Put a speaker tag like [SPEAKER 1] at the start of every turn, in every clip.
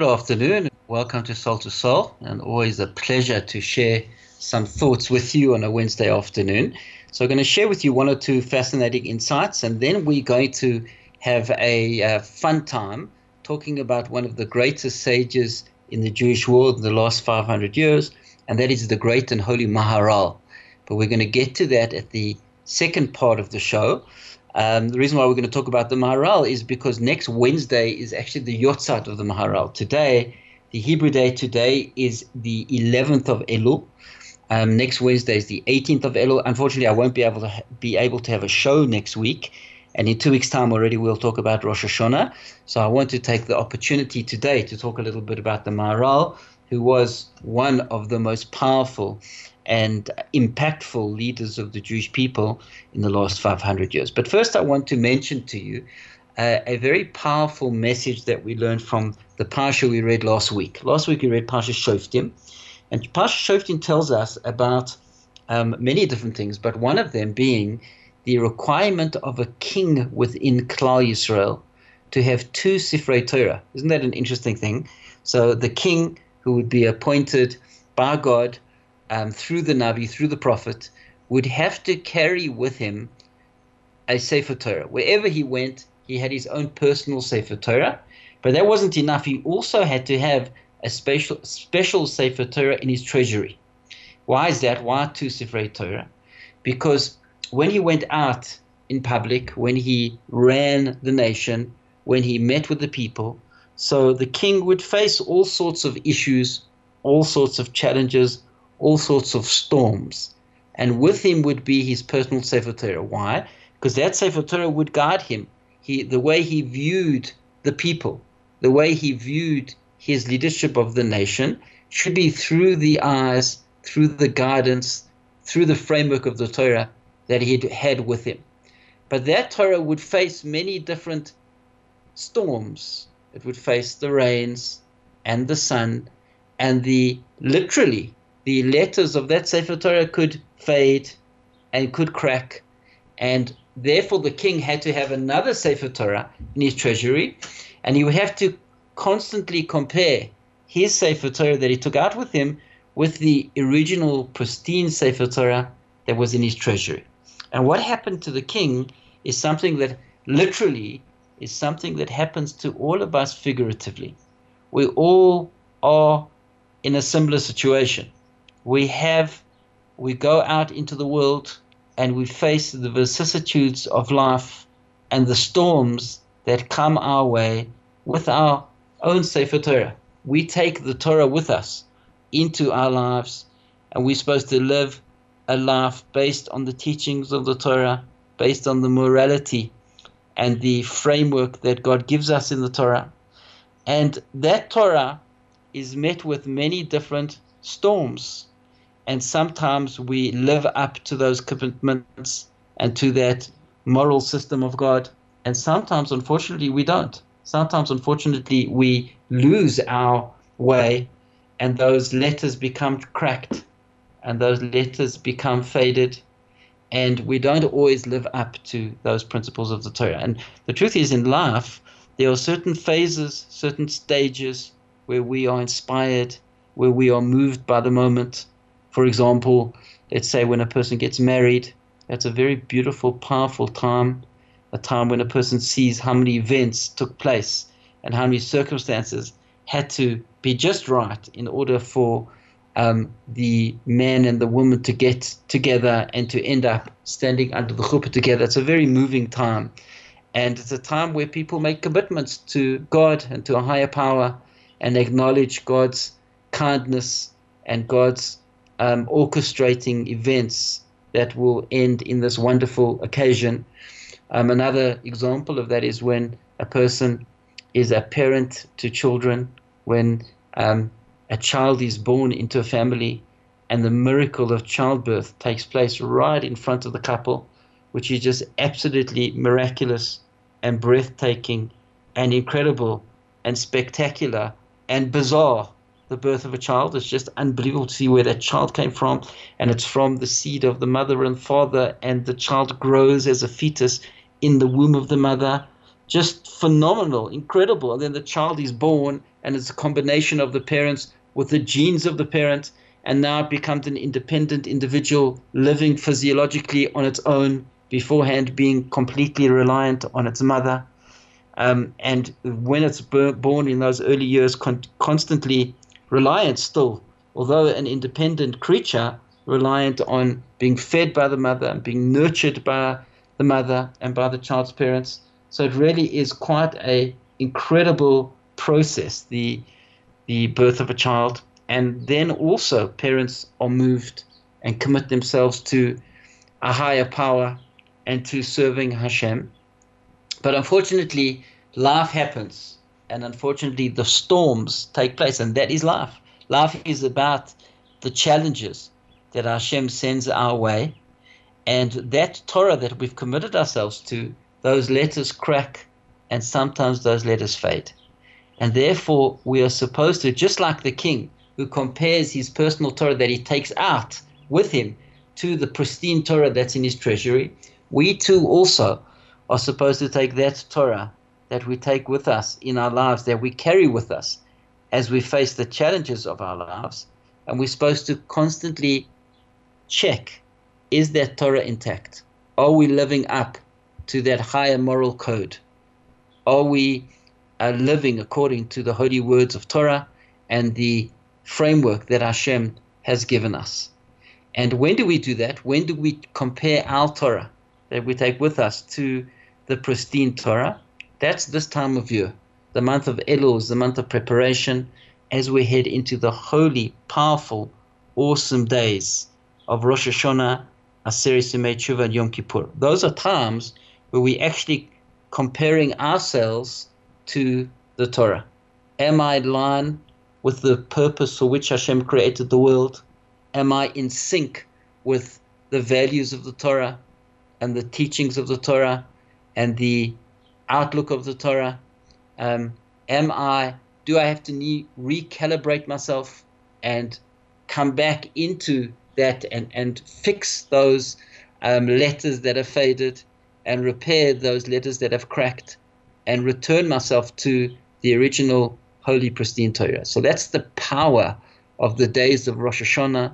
[SPEAKER 1] Good afternoon. Welcome to Soul to Soul, and always a pleasure to share some thoughts with you on a Wednesday afternoon. So, I'm going to share with you one or two fascinating insights, and then we're going to have a uh, fun time talking about one of the greatest sages in the Jewish world in the last 500 years, and that is the great and holy Maharal. But we're going to get to that at the second part of the show. Um, the reason why we're going to talk about the Maharal is because next Wednesday is actually the Yahrzeit of the Maharal. Today, the Hebrew day today is the 11th of Elul. Um, next Wednesday is the 18th of Elul. Unfortunately, I won't be able to ha- be able to have a show next week, and in two weeks' time already we'll talk about Rosh Hashanah. So I want to take the opportunity today to talk a little bit about the Maharal, who was one of the most powerful and impactful leaders of the Jewish people in the last 500 years. But first, I want to mention to you uh, a very powerful message that we learned from the Parsha we read last week. Last week we read Parsha Shoftim, and Parsha Shoftim tells us about um, many different things, but one of them being the requirement of a king within Klal Yisrael to have two Sifrei Torah. Isn't that an interesting thing? So the king who would be appointed by God um, through the Navi, through the prophet, would have to carry with him a Sefer Torah. Wherever he went, he had his own personal Sefer Torah. But that wasn't enough. He also had to have a special, special Sefer Torah in his treasury. Why is that? Why two Sefer Torah? Because when he went out in public, when he ran the nation, when he met with the people, so the king would face all sorts of issues, all sorts of challenges, all sorts of storms. And with him would be his personal Sefer Torah. Why? Because that Sefer Torah would guide him. He, the way he viewed the people, the way he viewed his leadership of the nation, should be through the eyes, through the guidance, through the framework of the Torah that he had with him. But that Torah would face many different storms. It would face the rains and the sun and the literally the letters of that Sefer Torah could fade and could crack, and therefore the king had to have another Sefer Torah in his treasury, and he would have to constantly compare his Sefer Torah that he took out with him with the original pristine Sefer Torah that was in his treasury. And what happened to the king is something that literally is something that happens to all of us figuratively. We all are in a similar situation we have we go out into the world and we face the vicissitudes of life and the storms that come our way with our own Sefer Torah. We take the Torah with us into our lives, and we're supposed to live a life based on the teachings of the Torah, based on the morality and the framework that God gives us in the Torah. And that Torah is met with many different storms and sometimes we live up to those commitments and to that moral system of God, and sometimes, unfortunately, we don't. Sometimes, unfortunately, we lose our way, and those letters become cracked, and those letters become faded, and we don't always live up to those principles of the Torah. And the truth is, in life, there are certain phases, certain stages where we are inspired, where we are moved by the moment, for example, let's say when a person gets married, that's a very beautiful, powerful time, a time when a person sees how many events took place and how many circumstances had to be just right in order for um, the man and the woman to get together and to end up standing under the chuppah together. It's a very moving time. And it's a time where people make commitments to God and to a higher power and acknowledge God's kindness and God's um, orchestrating events that will end in this wonderful occasion. Um, another example of that is when a person is a parent to children, when um, a child is born into a family and the miracle of childbirth takes place right in front of the couple, which is just absolutely miraculous and breathtaking and incredible and spectacular and bizarre. The birth of a child is just unbelievable to see where that child came from, and it's from the seed of the mother and father, and the child grows as a fetus in the womb of the mother. Just phenomenal, incredible. And then the child is born, and it's a combination of the parents with the genes of the parent, and now it becomes an independent individual living physiologically on its own beforehand being completely reliant on its mother. Um, and when it's born in those early years con- constantly reliant still although an independent creature reliant on being fed by the mother and being nurtured by the mother and by the child's parents. So it really is quite a incredible process the the birth of a child and then also parents are moved and commit themselves to a higher power and to serving Hashem. But unfortunately, life happens, and unfortunately, the storms take place, and that is life. Life is about the challenges that Hashem sends our way, and that Torah that we've committed ourselves to, those letters crack, and sometimes those letters fade. And therefore, we are supposed to, just like the king, who compares his personal Torah that he takes out with him to the pristine Torah that's in his treasury, we too also are supposed to take that Torah that we take with us in our lives, that we carry with us as we face the challenges of our lives, and we're supposed to constantly check is that Torah intact? Are we living up to that higher moral code? Are we living according to the holy words of Torah and the framework that Hashem has given us. And when do we do that? When do we compare our Torah that we take with us to the pristine Torah? That's this time of year. The month of Elul is the month of preparation as we head into the holy, powerful, awesome days of Rosh Hashanah, Aseret Yemei Tshuva, and Yom Kippur. Those are times where we actually comparing ourselves to the Torah. Am I in line with the purpose for which Hashem created the world? Am I in sync with the values of the Torah and the teachings of the Torah and the outlook of the Torah? Um, am I, do I have to ne- recalibrate myself and come back into that and, and fix those um, letters that have faded and repair those letters that have cracked and return myself to the original holy, pristine Torah. So that's the power of the days of Rosh Hashanah,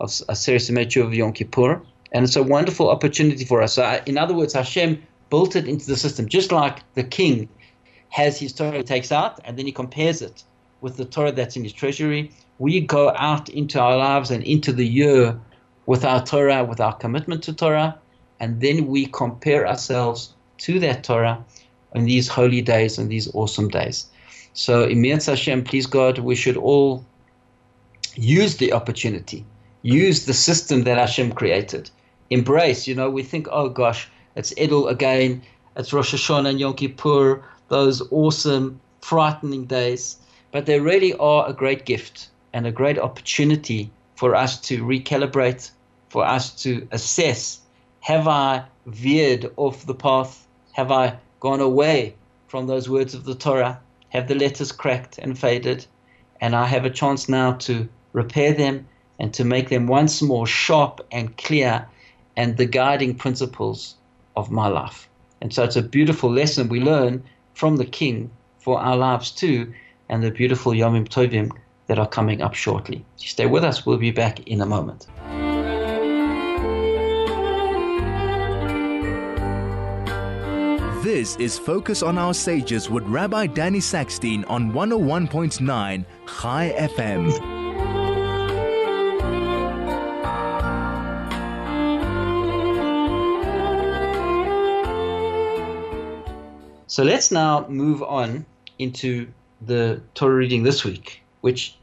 [SPEAKER 1] of Aseret Yemei of Yom Kippur. And it's a wonderful opportunity for us. So, in other words, Hashem built it into the system, just like the king has his Torah he takes out and then he compares it with the Torah that's in his treasury. We go out into our lives and into the year with our Torah, with our commitment to Torah, and then we compare ourselves to that Torah in these holy days and these awesome days. So, Immense Hashem, please God, we should all use the opportunity, use the system that Hashem created. Embrace, you know, we think, oh gosh, it's Elul again, it's Rosh Hashanah and Yom Kippur, those awesome, frightening days. But they really are a great gift and a great opportunity for us to recalibrate, for us to assess have I veered off the path? Have I gone away from those words of the Torah? have the letters cracked and faded, and I have a chance now to repair them and to make them once more sharp and clear and the guiding principles of my life. And so it's a beautiful lesson we learn from the King for our lives too, and the beautiful Yomim Tovim that are coming up shortly. Stay with us, we'll be back in a moment.
[SPEAKER 2] This is Focus on Our Sages with Rabbi Danny Sackstein on 101.9 High FM.
[SPEAKER 1] So let's now move on into the Torah reading this week, which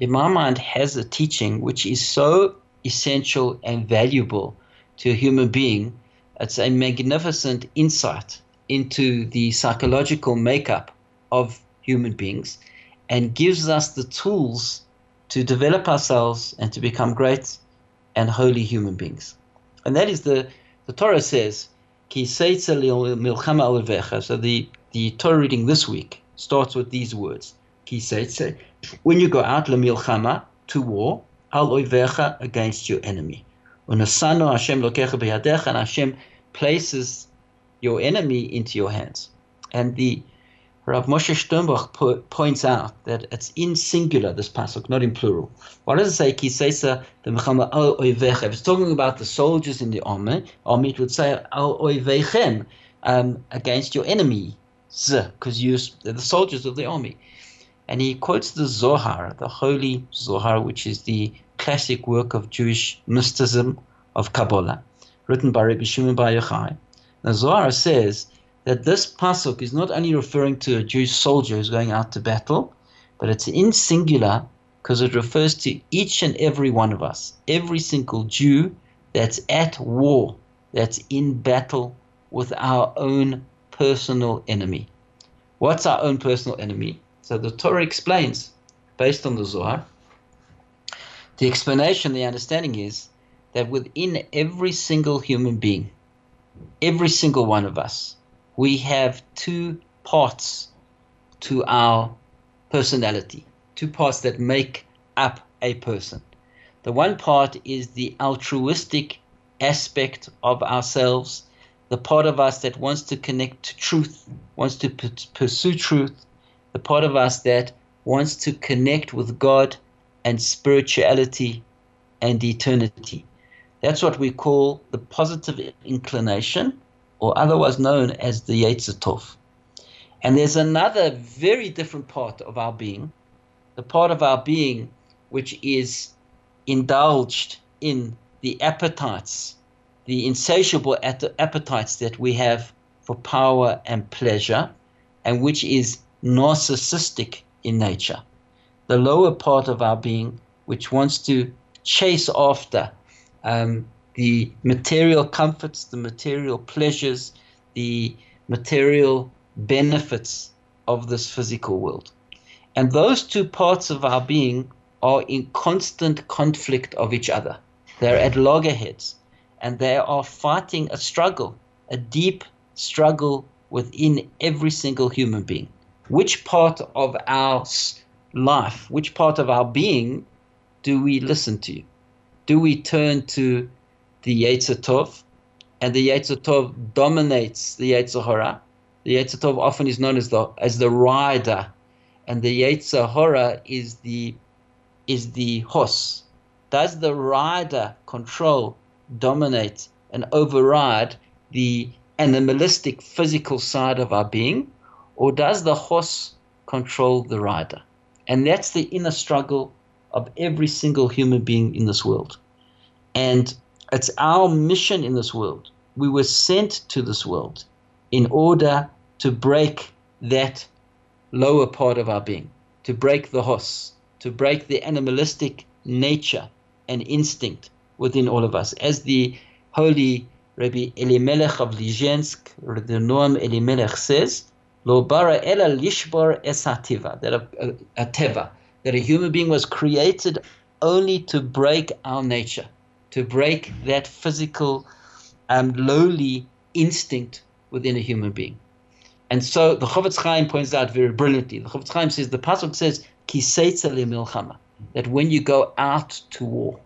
[SPEAKER 1] in my mind has a teaching which is so essential and valuable to a human being. It's a magnificent insight into the psychological makeup of human beings and gives us the tools to develop ourselves and to become great and holy human beings. And that is the, the Torah says, Ki So the, the Torah reading this week starts with these words. Ki When you go out milchama to war, al oivecha against your enemy. And Hashem places your enemy into your hands. And the Rav Moshe Sternbuch po- points out that it's in singular, this pasuk, not in plural. What does it say? the milchama al oivecha. If it's talking about the soldiers in the army, army it would say al oivechem, um, against your enemy, because you're the soldiers of the army. And he quotes the Zohar, the holy Zohar, which is the classic work of Jewish mysticism of Kabbalah, written by Rabbi Shimon Bar Yochai. The Zohar says that this pasuk is not only referring to a Jewish soldier who's going out to battle, but it's in singular because it refers to each and every one of us, every single Jew that's at war, that's in battle with our own personal enemy. What's our own personal enemy? So the Torah explains, based on the Zohar, the explanation, the understanding is that within every single human being, every single one of us, we have two parts to our personality, two parts that make up a person. The one part is the altruistic aspect of ourselves, the part of us that wants to connect to truth, wants to pursue truth, the part of us that wants to connect with God and spirituality and eternity. That's what we call the positive inclination, or otherwise known as the Yetzer Tov. And there's another very different part of our being, the part of our being which is indulged in the appetites, the insatiable appetites that we have for power and pleasure, and which is narcissistic in nature. The lower part of our being, which wants to chase after um, the material comforts, the material pleasures, the material benefits of this physical world. And those two parts of our being are in constant conflict of each other. They're at loggerheads and they are fighting a struggle, a deep struggle within every single human being which part of our life, which part of our being do we listen to? Do we turn to the Yetzer Tov? And the Yetzer Tov dominates the Yetzer Hara. The Yetzer Tov often is known as the as the rider, and the Yetzer Hara is the is the horse. Does the rider control, dominate, and override the animalistic physical side of our being, or does the horse control the rider? And that's the inner struggle of every single human being in this world. And it's our mission in this world. We were sent to this world in order to break that lower part of our being, to break the horse, to break the animalistic nature and instinct within all of us. As the holy Rabbi Elimelech of Lizhensk, the Noam Elimelech says, Lo bara ela lishbar esativa, that a, a, a teva, that a human being was created only to break our nature, to break that physical and um, lowly instinct within a human being. And so the Chofetz Chaim points out very brilliantly. The Chofetz Chaim says the pasuk says kiseitza milchama, that when you go out to war,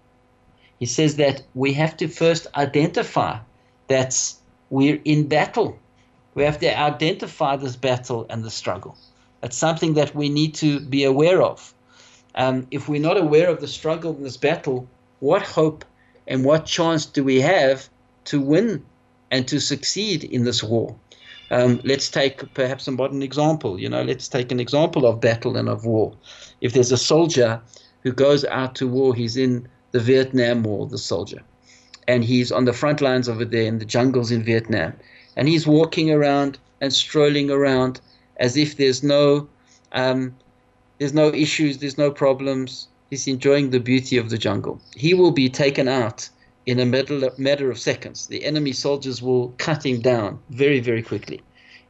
[SPEAKER 1] he says that we have to first identify that we're in battle we have to identify this battle and the struggle. It's something that we need to be aware of. Um, if we're not aware of the struggle in this battle, what hope and what chance do we have to win and to succeed in this war? Um, let's take perhaps a modern example. You know, let's take an example of battle and of war. If there's a soldier who goes out to war, he's in the Vietnam War, the soldier, and he's on the front lines over there in the jungles in Vietnam and he's walking around and strolling around as if there's no um, there's no issues, there's no problems. He's enjoying the beauty of the jungle. He will be taken out in a matter of seconds. The enemy soldiers will cut him down very, very quickly.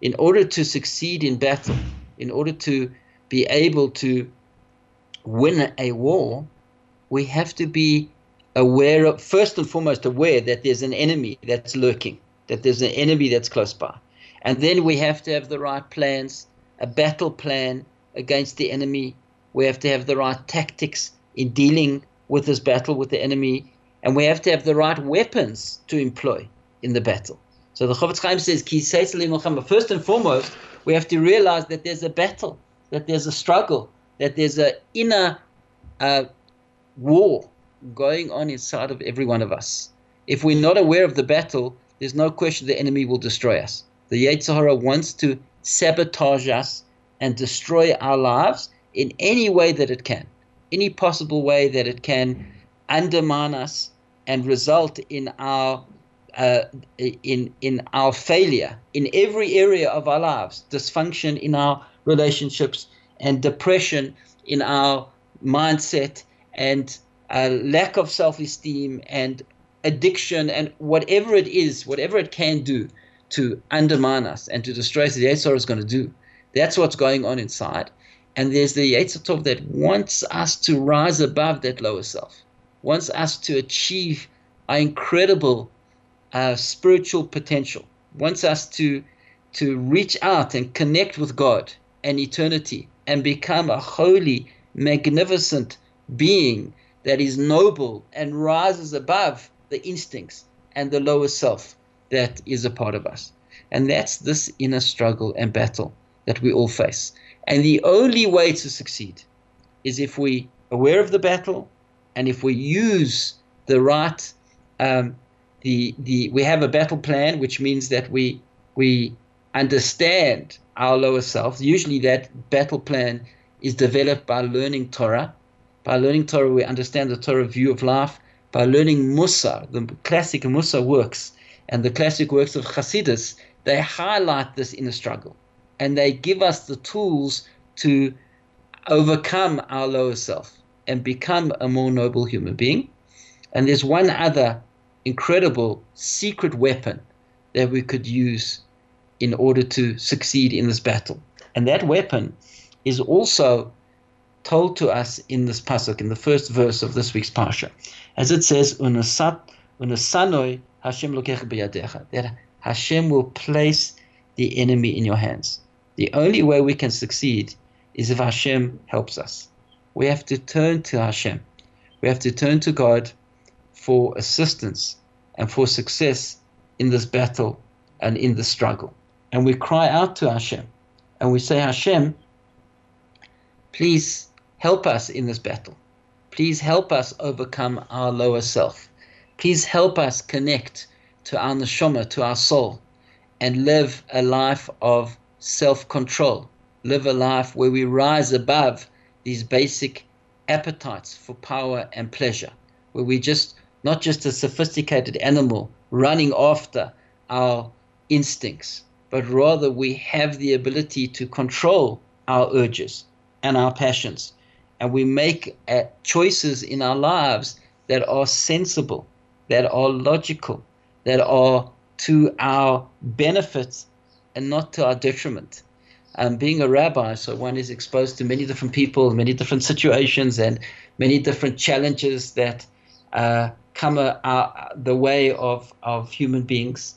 [SPEAKER 1] In order to succeed in battle, in order to be able to win a war, we have to be aware of, first and foremost, aware that there's an enemy that's lurking, that there's an enemy that's close by. And then we have to have the right plans, a battle plan against the enemy. We have to have the right tactics in dealing with this battle with the enemy. And we have to have the right weapons to employ in the battle. So the Chofetz Chaim says, first and foremost, we have to realize that there's a battle, that there's a struggle, that there's an inner uh, war going on inside of every one of us. If we're not aware of the battle, there's no question the enemy will destroy us. The Yetzer Hara wants to sabotage us and destroy our lives in any way that it can, any possible way that it can undermine us and result in our uh, in in our failure in every area of our lives, dysfunction in our relationships, and depression in our mindset, and a lack of self-esteem, and addiction, and whatever it is, whatever it can do to undermine us and to destroy us, the Yetzer is going to do. That's what's going on inside. And there's the Yetzer Tov that wants us to rise above that lower self, wants us to achieve our incredible uh, spiritual potential, wants us to to reach out and connect with God and eternity and become a holy, magnificent being that is noble and rises above the instincts and the lower self that is a part of us. And that's this inner struggle and battle that we all face. And the only way to succeed is if we are aware of the battle and if we use the right um, the the we have a battle plan, which means that we we understand our lower self. Usually, that battle plan is developed by learning Torah. By learning Torah, we understand the Torah view of life. By learning Musar, the classic Musar works and the classic works of Hasidus, they highlight this inner struggle, and they give us the tools to overcome our lower self and become a more noble human being. And there's one other incredible secret weapon that we could use in order to succeed in this battle. And that weapon is also told to us in this pasuk, in the first verse of this week's parsha, as it says, "Unasanoi Hashem that Hashem will place the enemy in your hands. The only way we can succeed is if Hashem helps us. We have to turn to Hashem. We have to turn to God for assistance and for success in this battle and in the struggle. And we cry out to Hashem and we say, Hashem, please help us in this battle. Please help us overcome our lower self. Please help us connect to our neshama, to our soul, and live a life of self control. Live a life where we rise above these basic appetites for power and pleasure, where we just not just a sophisticated animal running after our instincts, but rather we have the ability to control our urges and our passions. And we make uh, choices in our lives that are sensible, that are logical, that are to our benefit and not to our detriment. Um, being a rabbi, so one is exposed to many different people, many different situations, and many different challenges that uh, come uh, the way of, of human beings.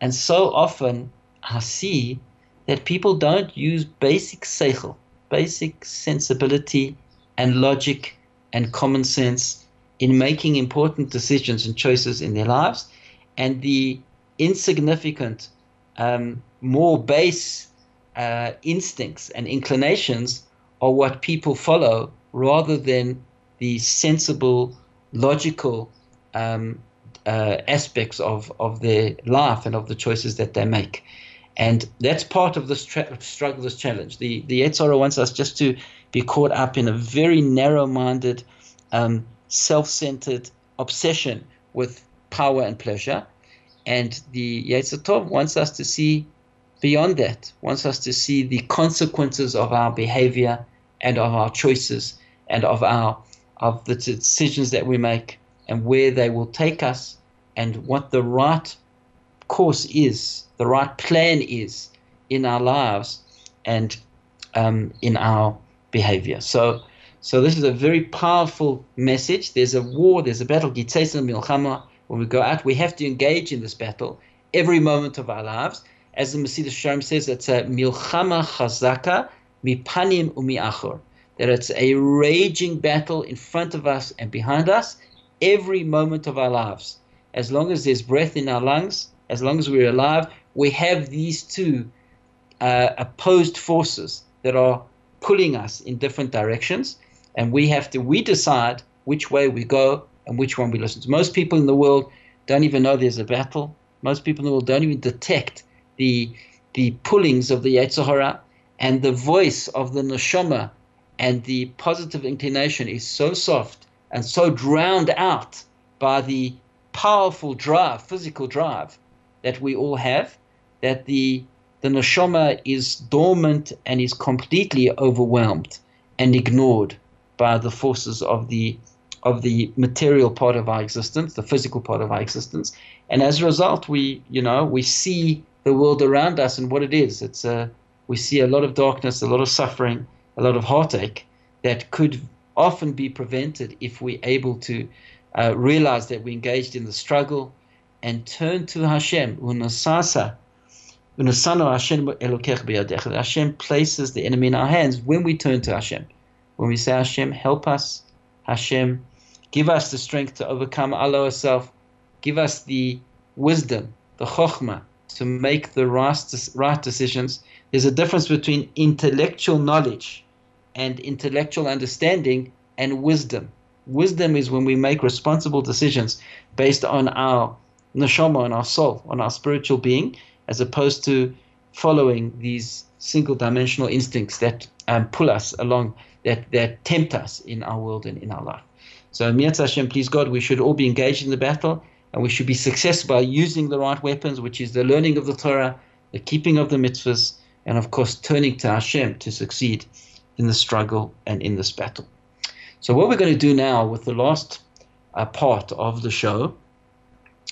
[SPEAKER 1] And so often I see that people don't use basic seichel, basic sensibility and logic and common sense in making important decisions and choices in their lives. And the insignificant, um, more base uh, instincts and inclinations are what people follow rather than the sensible, logical um, uh, aspects of, of their life and of the choices that they make. And that's part of this tra- struggle, this challenge. The, the Yetzer Hara wants us just to be caught up in a very narrow minded, um, self centered obsession with power and pleasure. And the Yetzer Tov wants us to see beyond that, wants us to see the consequences of our behavior and of our choices and of our of the decisions that we make and where they will take us and what the right course is, the right plan is in our lives. And um, in our behavior. So, so this is a very powerful message. There's a war, there's a battle, milchama. When we go out, we have to engage in this battle every moment of our lives. As the Mesilas Yesharim says, it's a milchama chazaka mipanim umiachor. That it's a raging battle in front of us and behind us every moment of our lives. As long as there's breath in our lungs, as long as we're alive, we have these two uh, opposed forces that are pulling us in different directions, and we have to we decide which way we go and which one we listen to. Most people in the world don't even know there's a battle. Most people in the world don't even detect the the pullings of the Yetzer Hara and the voice of the neshama and the positive inclination is so soft and so drowned out by the powerful drive, physical drive that we all have, that the the neshama is dormant and is completely overwhelmed and ignored by the forces of the of the material part of our existence, the physical part of our existence, and as a result, we you know we see the world around us and what it is. It's a we see a lot of darkness, a lot of suffering, a lot of heartache that could often be prevented if we're able to uh, realize that we're engaged in the struggle and turn to Hashem. Unasasa. Hashem places the enemy in our hands when we turn to Hashem. When we say, Hashem, help us. Hashem, give us the strength to overcome Allah ourselves. Give us the wisdom, the chokhmah, to make the right, right decisions. There's a difference between intellectual knowledge and intellectual understanding and wisdom. Wisdom is when we make responsible decisions based on our neshama, on our soul, on our spiritual being, as opposed to following these single dimensional instincts that um, pull us along, that, that tempt us in our world and in our life. So, Miat Hashem, please God, we should all be engaged in the battle and we should be successful by using the right weapons, which is the learning of the Torah, the keeping of the mitzvahs, and of course, turning to Hashem to succeed in the struggle and in this battle. So, what we're going to do now with the last uh, part of the show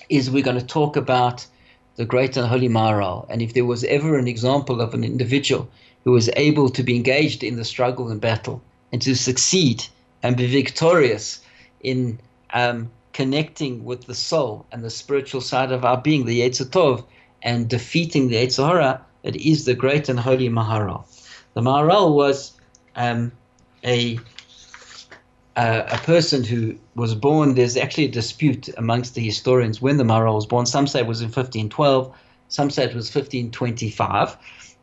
[SPEAKER 1] is we're going to talk about the great and holy Maharal. And if there was ever an example of an individual who was able to be engaged in the struggle and battle and to succeed and be victorious in um, connecting with the soul and the spiritual side of our being, the Yetzer Tov, and defeating the Yetzer Hara, it is the great and holy Maharal. The Maharal was um, a uh, a person who was born, there's actually a dispute amongst the historians when the Maharal was born. Some say it was in 1512, some say it was 1525.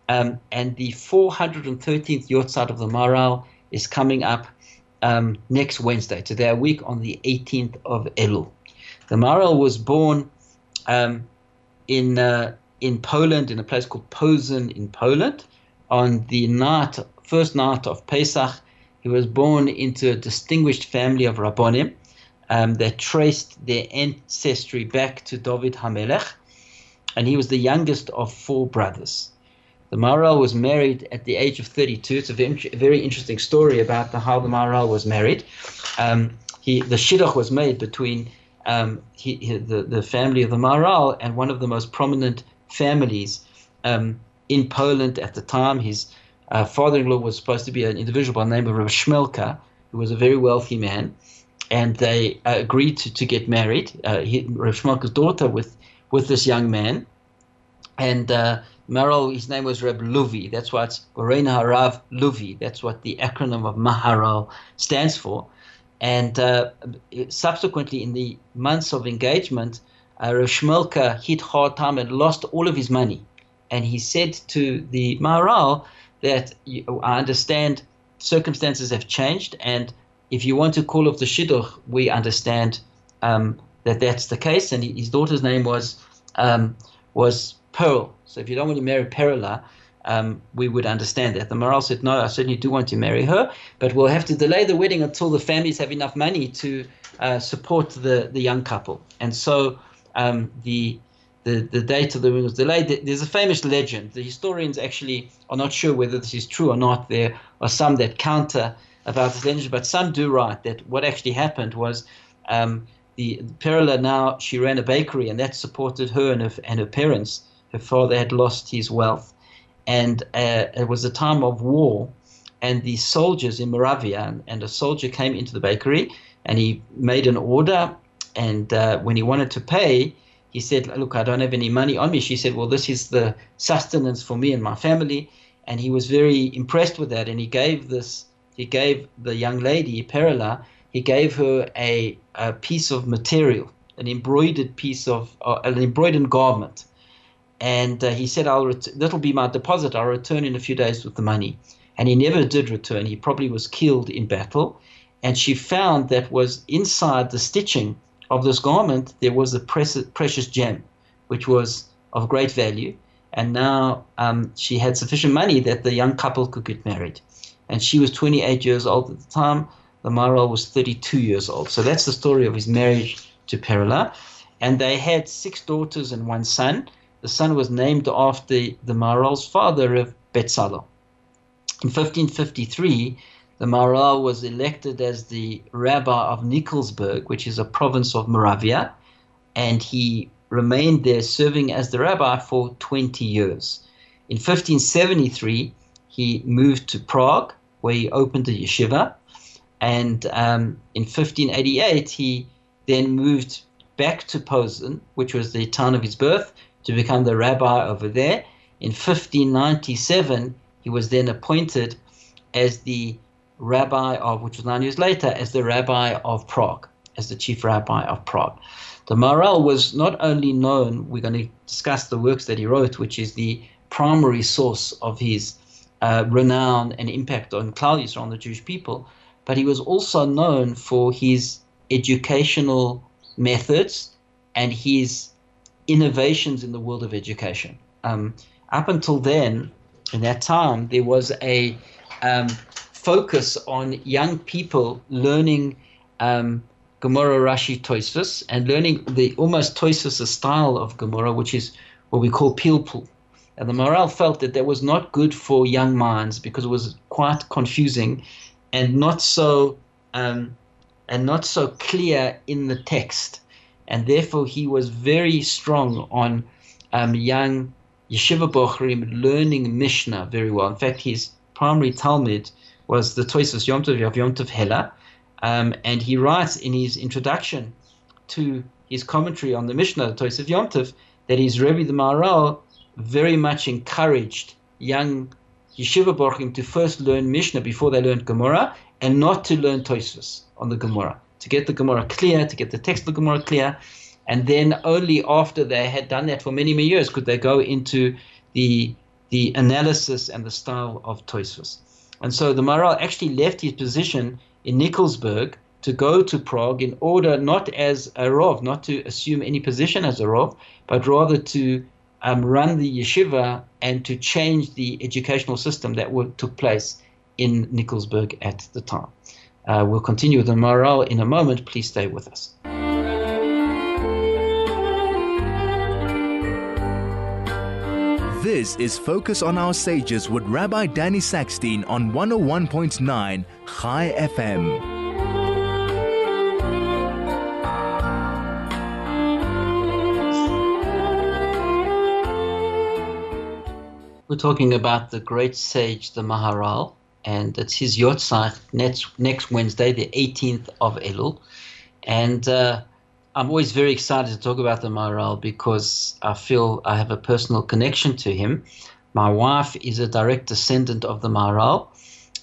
[SPEAKER 1] Um, and the 413th Yortzeit of the Maharal is coming up um, next Wednesday, today a week on the 18th of Elul. The Maharal was born um, in uh, in Poland, in a place called Posen in Poland, on the night, first night of Pesach, he was born into a distinguished family of Rabbonim um, that traced their ancestry back to David Hamelech, and he was the youngest of four brothers. The Maharal was married at the age of 32. It's a very, interesting story about the, how the Maharal was married. Um, he, the shidduch was made between um, he, he, the, the family of the Maharal and one of the most prominent families um, in Poland at the time. His uh, father-in-law was supposed to be an individual by the name of Rav Shmelka, who was a very wealthy man, and they uh, agreed to, to get married. Uh, he, Shmelka's daughter with with this young man, and Maharal, his name was Reb Luvi. That's why it's Moreinu Harav Luvi. That's what the acronym of Maharal stands for. And uh, subsequently, in the months of engagement, uh, hit hard time and lost all of his money. And he said to the Maharal, that I understand circumstances have changed, and if you want to call off the shidduch, we understand um, that that's the case. And his daughter's name was um, was Pearl. So if you don't want to marry Perla, um, we would understand that. The Maharal said, no, I certainly do want to marry her, but we'll have to delay the wedding until the families have enough money to uh, support the, the young couple. And so um, the the, the date of the wedding was delayed. There's a famous legend. The historians actually are not sure whether this is true or not. There are some that counter about this legend, but some do write that what actually happened was um, the Perla now she ran a bakery, and that supported her and her, and her parents. Her father had lost his wealth, and uh, it was a time of war, and the soldiers in Moravia, and, a soldier came into the bakery, and he made an order, and uh, when he wanted to pay, he said, "Look, I don't have any money on me." She said, "Well, this is the sustenance for me and my family," and he was very impressed with that, and he gave this, he gave the young lady Perla, he gave her a, a piece of material, an embroidered piece of, uh, an embroidered garment and uh, he said, "I'll ret- that'll be my deposit. I'll return in a few days with the money." And he never did return. He probably was killed in battle. And she found that was inside the stitching of this garment there was a precious gem, which was of great value. And now um, she had sufficient money that the young couple could get married. And she was 28 years old at the time. The Maharal was 32 years old. So that's the story of his marriage to Perla. And they had six daughters and one son. The son was named after the Maharal's father of Betzalel. In 1553, the Maharal was elected as the rabbi of Nikolsburg, which is a province of Moravia, and he remained there serving as the rabbi for 20 years. In 1573, he moved to Prague, where he opened a yeshiva, and um, in 1588, he then moved back to Posen, which was the town of his birth, to become the rabbi over there. In 1597, he was then appointed as the rabbi of, which was nine years later, as the rabbi of Prague, as the chief rabbi of Prague. The Maharal was not only known, we're going to discuss the works that he wrote, which is the primary source of his uh, renown and impact on Yisrael, on the Jewish people, but he was also known for his educational methods and his innovations in the world of education. Um, up until then, in that time, there was a um, focus on young people learning um, Gemara, Rashi, Tosfos, and learning the almost Tosfos style of Gemara, which is what we call peel pilpul. And the Maharal felt that that was not good for young minds because it was quite confusing and not so um, and not so clear in the text and therefore he was very strong on um, young yeshiva bochrim learning Mishnah very well. In fact, his primary Talmid was the Toisus Yom Tov of Yom Tov Heller, um, and he writes in his introduction to his commentary on the Mishnah, the Toisus Yom Tov, that his Rebbe the Maharal very much encouraged young yeshiva bochrim to first learn Mishnah before they learned Gemara, and not to learn Toisus on the Gemara to get the Gemara clear, to get the text of the Gemara clear, and then only after they had done that for many, many years could they go into the the analysis and the style of Tosfos. And so the Maharal actually left his position in Nikolsburg to go to Prague in order not as a Rav, not to assume any position as a Rav, but rather to um, run the yeshiva and to change the educational system that took place in Nikolsburg at the time. Uh, we'll continue with the Maharal in a moment. Please stay with us.
[SPEAKER 2] This is Focus on Our Sages with Rabbi Danny Sackstein on 101.9 High FM.
[SPEAKER 1] We're talking about the great sage, the Maharal, and it's his yahrzeit next next Wednesday, the 18th of Elul, and uh, I'm always very excited to talk about the Maharal because I feel I have a personal connection to him. My wife is a direct descendant of the Maharal,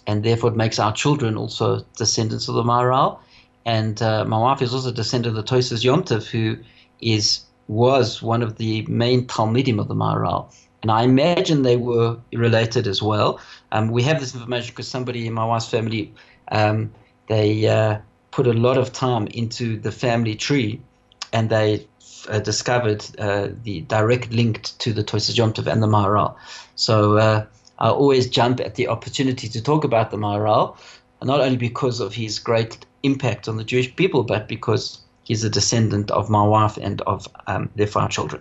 [SPEAKER 1] and therefore it makes our children also descendants of the Maharal. And uh, my wife is also a descendant of the Tosas Yomtov, who is was one of the main Talmidim of the Maharal and I imagine they were related as well. Um, we have this information because somebody in my wife's family, um, they uh, put a lot of time into the family tree, and they uh, discovered uh, the direct link to the Toisa Jomtov and the Maharal. So uh, I always jump at the opportunity to talk about the Maharal, not only because of his great impact on the Jewish people, but because he's a descendant of my wife and of um, their five children.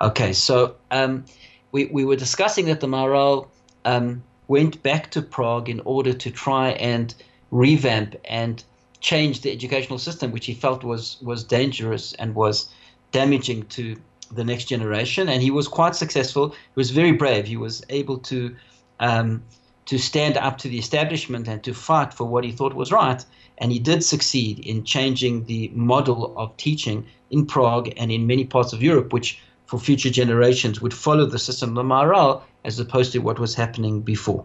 [SPEAKER 1] Okay, so um, we, we were discussing that the Maharal um, went back to Prague in order to try and revamp and change the educational system, which he felt was was dangerous and was damaging to the next generation, and he was quite successful. He was very brave. He was able to um, to stand up to the establishment and to fight for what he thought was right. And he did succeed in changing the model of teaching in Prague and in many parts of Europe, which for future generations would follow the system of the Maharal as opposed to what was happening before.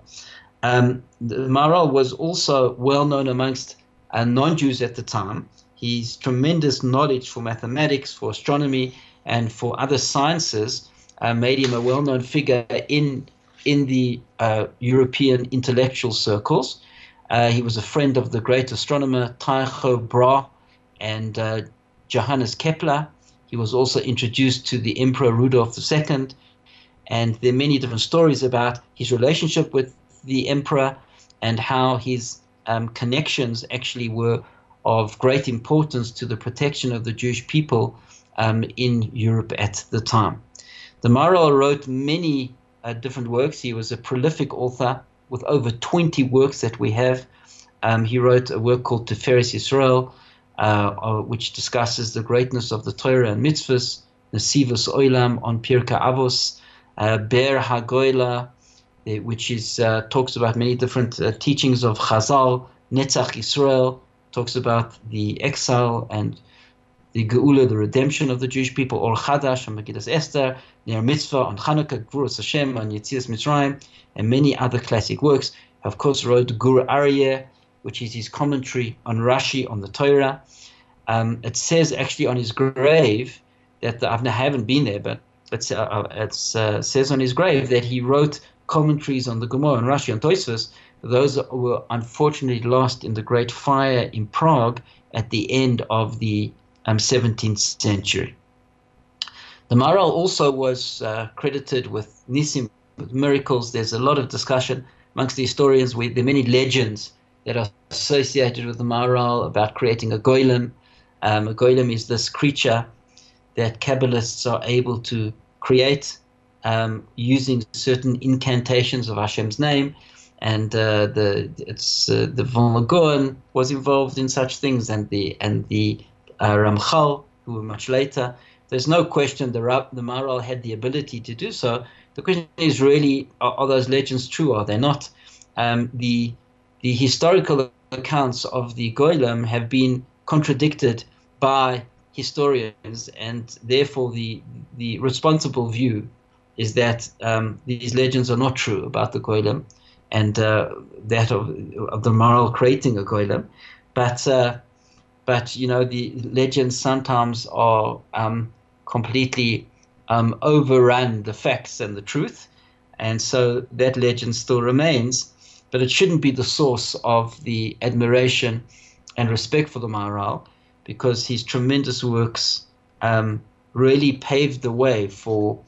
[SPEAKER 1] Um, the Maharal was also well known amongst uh, non Jews at the time. His tremendous knowledge for mathematics, for astronomy, and for other sciences uh, made him a well known figure in in the uh, European intellectual circles. Uh, he was a friend of the great astronomer Tycho Brahe and uh, Johannes Kepler. He was also introduced to the Emperor Rudolf II. And there are many different stories about his relationship with the emperor and how his um, connections actually were of great importance to the protection of the Jewish people um, in Europe at the time. The Maharal wrote many uh, different works. He was a prolific author with over 20 works that we have. Um, he wrote a work called Tiferes Yisrael, uh, uh, which discusses the greatness of the Torah and mitzvahs, Nesivos Oilam on Pirka Avos, uh, Ber Hagoila, uh, which is talks about many different teachings of Chazal, Netzach Israel, talks about the exile and the Geula, the redemption of the Jewish people, Or Chadash on Megillas Esther, Ner Mitzvah on Hanukkah, Gvuras Hashem on Yetzias Mitzrayim, and many other classic works. Of course, wrote Gur Aryeh, which is his commentary on Rashi on the Torah. Um, it says actually on his grave that the, I haven't been there, but it uh, uh, says on his grave that he wrote commentaries on the Gemara and Rashi and Tosfos. Those were unfortunately lost in the Great Fire in Prague at the end of the um, 17th century. The Maharal also was uh, credited with Nisim, with miracles. There's a lot of discussion amongst the historians. With, there are many legends that are associated with the Maharal about creating a golem. Um, a golem is this creature that Kabbalists are able to create um, using certain incantations of Hashem's name. And uh, the it's uh, the Vilna Gaon was involved in such things, and the and the uh, Ramchal, who were much later. There's no question the, the Maharal had the ability to do so. The question is really, are, are those legends true? Are they not? Um, the the historical accounts of the Golem have been contradicted by historians, and therefore the the responsible view is that um, these legends are not true about the Golem, and uh, that of, of the Maharal creating a Golem, but uh, but you know the legends sometimes are um, completely um, overrun the facts and the truth, and so that legend still remains, but it shouldn't be the source of the admiration and respect for the Maharal, because his tremendous works um, really paved the way for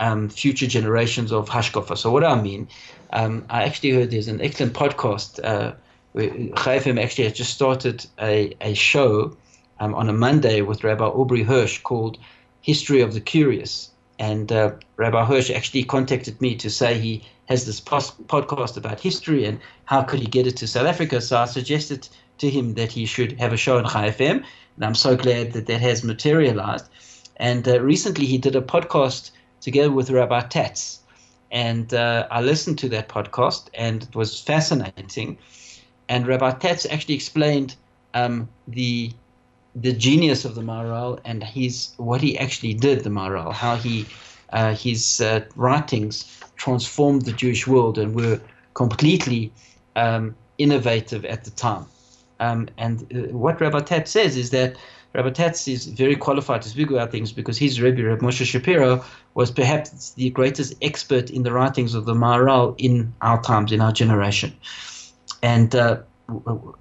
[SPEAKER 1] um, future generations of Hashkafa. So what I mean, um, I actually heard there's an excellent podcast. Uh, Chai FM actually has just started a, a show um, on a Monday with Rabbi Aubrey Hirsch called History of the Curious. And uh, Rabbi Hirsch actually contacted me to say he has this podcast about history and how could he get it to South Africa. So I suggested to him that he should have a show on Chai FM. And I'm so glad that that has materialized. And uh, recently he did a podcast together with Rabbi Tatz. And uh, I listened to that podcast and it was fascinating and Rabbi Tatz actually explained um, the the genius of the Maharal and his what he actually did, the Maharal, how he his uh, writings transformed the Jewish world and were completely um, innovative at the time. Um, and uh, what Rabbi Tatz says is that Rabbi Tatz is very qualified to speak about things because his Rebbe, Rabbi Moshe Shapiro, was perhaps the greatest expert in the writings of the Maharal in our times, in our generation. And uh,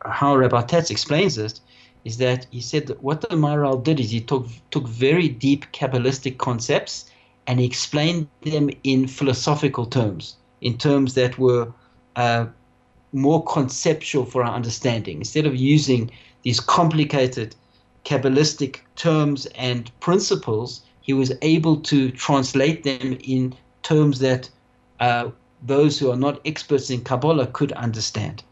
[SPEAKER 1] how Rabbi Tatz explains this is that he said that what the Maharal did is he took took very deep Kabbalistic concepts and he explained them in philosophical terms, in terms that were uh, more conceptual for our understanding. Instead of using these complicated Kabbalistic terms and principles, he was able to translate them in terms that uh, those who are not experts in Kabbalah could understand.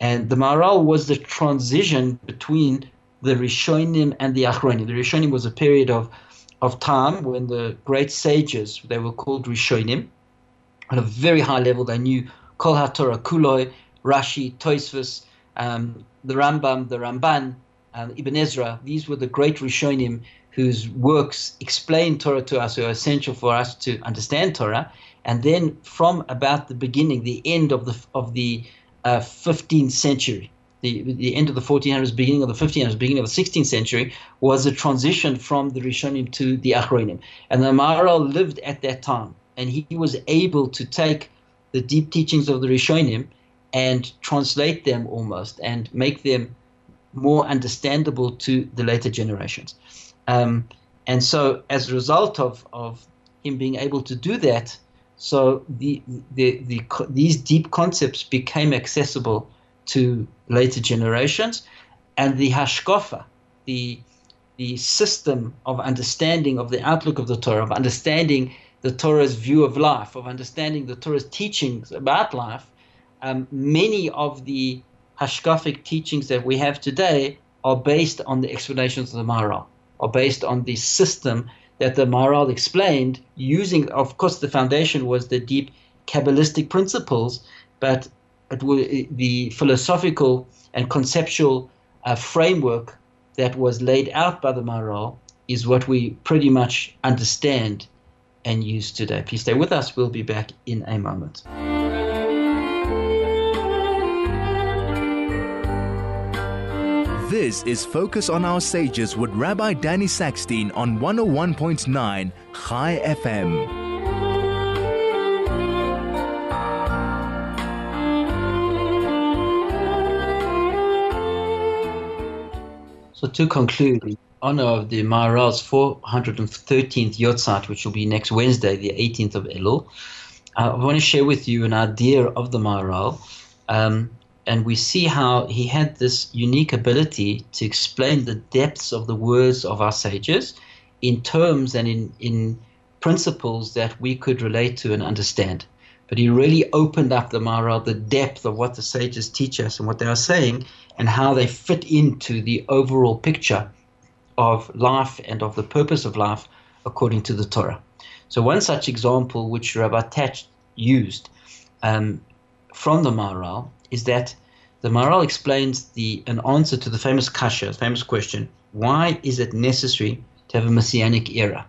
[SPEAKER 1] And the Maharal was the transition between the Rishonim and the Achronim. The Rishonim was a period of of time when the great sages, they were called Rishonim, at a very high level, they knew Kol HaTorah Kuloi, Rashi, Tosfos, um, the Rambam, the Ramban, um, Ibn Ezra. These were the great Rishonim whose works explain Torah to us, who are essential for us to understand Torah. And then from about the beginning, the end of the of the uh, 15th century, the, the end of the 1400s, beginning of the 1500s, beginning of the 16th century, was a transition from the Rishonim to the Achronim. And the Maharal lived at that time, and he was able to take the deep teachings of the Rishonim and translate them almost and make them more understandable to the later generations. Um, and so, as a result of, of him being able to do that, so the, the, the, these deep concepts became accessible to later generations, and the hashkafa, the the system of understanding of the outlook of the Torah, of understanding the Torah's view of life, of understanding the Torah's teachings about life, um, many of the hashkafic teachings that we have today are based on the explanations of the Maharal, are based on the system that the Maharal explained using, of course, the foundation was the deep Kabbalistic principles, but it was the philosophical and conceptual uh, framework that was laid out by the Maharal is what we pretty much understand and use today. Please stay with us. We'll be back in a moment.
[SPEAKER 2] This is Focus on Our Sages with Rabbi Danny Sackstein on 101.9 Chai FM.
[SPEAKER 1] So to conclude, in honor of the Maharal's 413th Yahrzeit, which will be next Wednesday, the 18th of Elul, uh, I want to share with you an idea of the Maharal. Um, and we see how he had this unique ability to explain the depths of the words of our sages in terms and in, in principles that we could relate to and understand. But he really opened up the Maharal, the depth of what the sages teach us and what they are saying, and how they fit into the overall picture of life and of the purpose of life according to the Torah. So, one such example which Rabbi Tatz used um, from the Maharal is that the Maharal explains the an answer to the famous kasha, famous question: Why is it necessary to have a messianic era?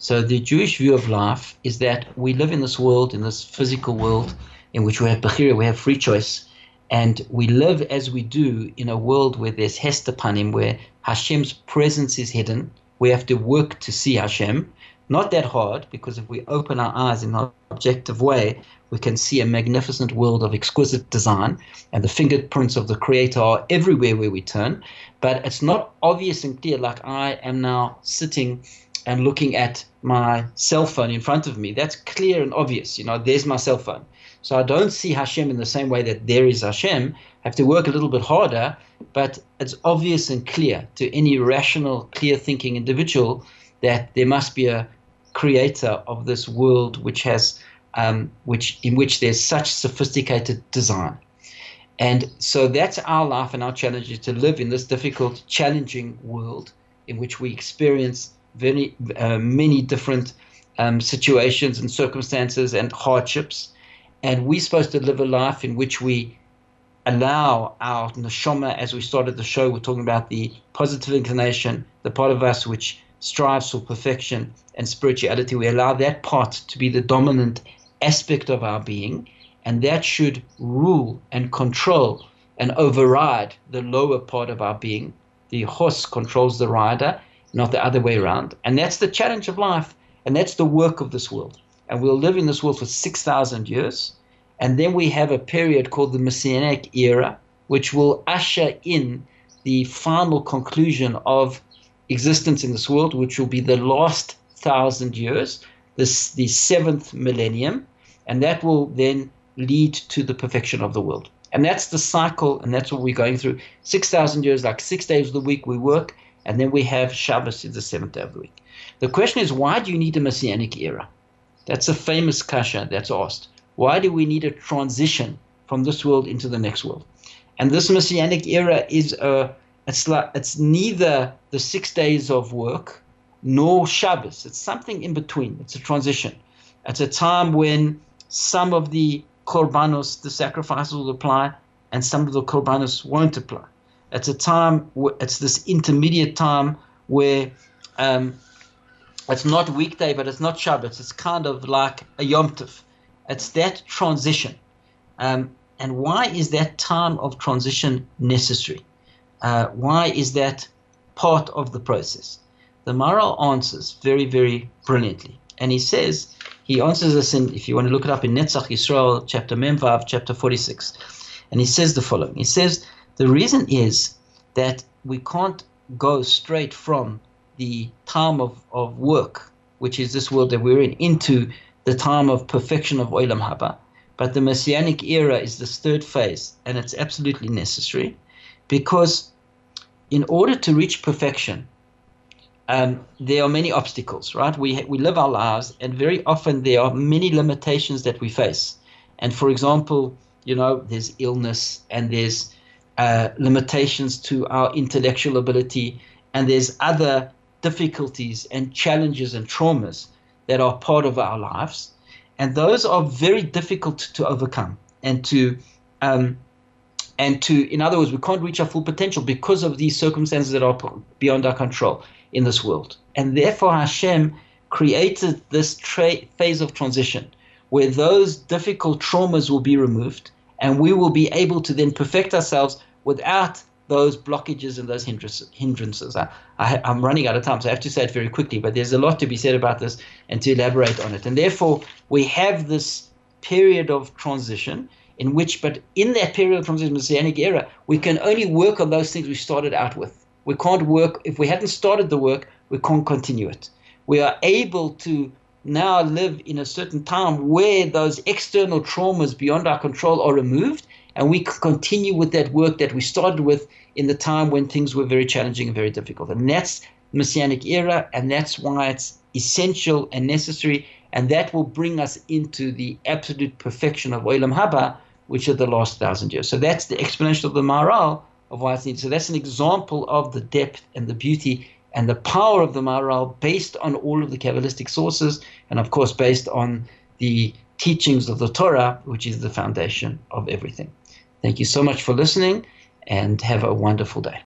[SPEAKER 1] So the Jewish view of life is that we live in this world, in this physical world, in which we have bechira, we have free choice, and we live as we do in a world where there's hester panim, where Hashem's presence is hidden. We have to work to see Hashem. Not that hard, because if we open our eyes in an objective way, we can see a magnificent world of exquisite design, and the fingerprints of the Creator are everywhere where we turn. But it's not obvious and clear, like I am now sitting and looking at my cell phone in front of me. That's clear and obvious. You know, there's my cell phone. So I don't see Hashem in the same way that there is Hashem. I have to work a little bit harder, but it's obvious and clear to any rational, clear thinking individual that there must be a creator of this world which has um, which in which there's such sophisticated design. And so that's our life and our challenge is to live in this difficult, challenging world in which we experience very uh, many different um, situations and circumstances and hardships and we're supposed to live a life in which we allow our neshama, as we started the show, we're talking about the positive inclination, the part of us which strives for perfection and spirituality. We allow that part to be the dominant aspect of our being, and that should rule and control and override the lower part of our being. The horse controls the rider, not the other way around. And that's the challenge of life, and that's the work of this world and we'll live in this world for 6,000 years. And then we have a period called the Messianic era, which will usher in the final conclusion of existence in this world, which will be the last thousand years, this the seventh millennium, and that will then lead to the perfection of the world. And that's the cycle, and that's what we're going through. Six thousand years, like six days of the week we work, and then we have Shabbos in the seventh day of the week. The question is, why do you need a messianic era? That's a famous kasha that's asked. Why do we need a transition from this world into the next world? And this messianic era is a it's like it's neither the six days of work nor Shabbos. It's something in between. It's a transition. It's a time when some of the korbanos, the sacrifices will apply, and some of the korbanos won't apply. It's a time, it's this intermediate time where um, it's not weekday, but it's not Shabbat. It's kind of like a Yom Tov. It's that transition. Um, and why is that time of transition necessary? Uh, why is that part of the process? The Maharal answers very, very brilliantly. And he says, he answers this in, if you want to look it up in Netzach Yisrael, chapter Memvav, chapter 46. And he says the following He says, the reason is that we can't go straight from the time of, of work, which is this world that we're in, into the time of perfection of Olam Haba. But the Messianic era is this third phase, and it's absolutely necessary because in order to reach perfection, um, there are many obstacles, right? We, we live our lives, and very often there are many limitations that we face. And for example, you know, there's illness and there's uh, limitations to our intellectual ability, and there's other difficulties and challenges and traumas that are part of our lives. And those are very difficult to overcome and to um, and to in other words we can't reach our full potential because of these circumstances that are beyond our control in this world and therefore hashem created this tra- phase of transition where those difficult traumas will be removed and we will be able to then perfect ourselves without those blockages and those hindrances. I, am running out of time, so I have to say it very quickly, but there's a lot to be said about this and to elaborate on it. And therefore, we have this period of transition in which, but in that period of transition, Messianic era, we can only work on those things we started out with. We can't work, if we hadn't started the work, we can't continue it. We are able to now live in a certain time where those external traumas beyond our control are removed and we continue with that work that we started with in the time when things were very challenging and very difficult. And that's Messianic era, and that's why it's essential and necessary, and that will bring us into the absolute perfection of Olam Haba, which are the last thousand years. So that's the explanation of the Maharal of why it's needed. So that's an example of the depth and the beauty and the power of the Maharal based on all of the Kabbalistic sources, and of course based on the teachings of the Torah, which is the foundation of everything. Thank you so much for listening and have a wonderful day.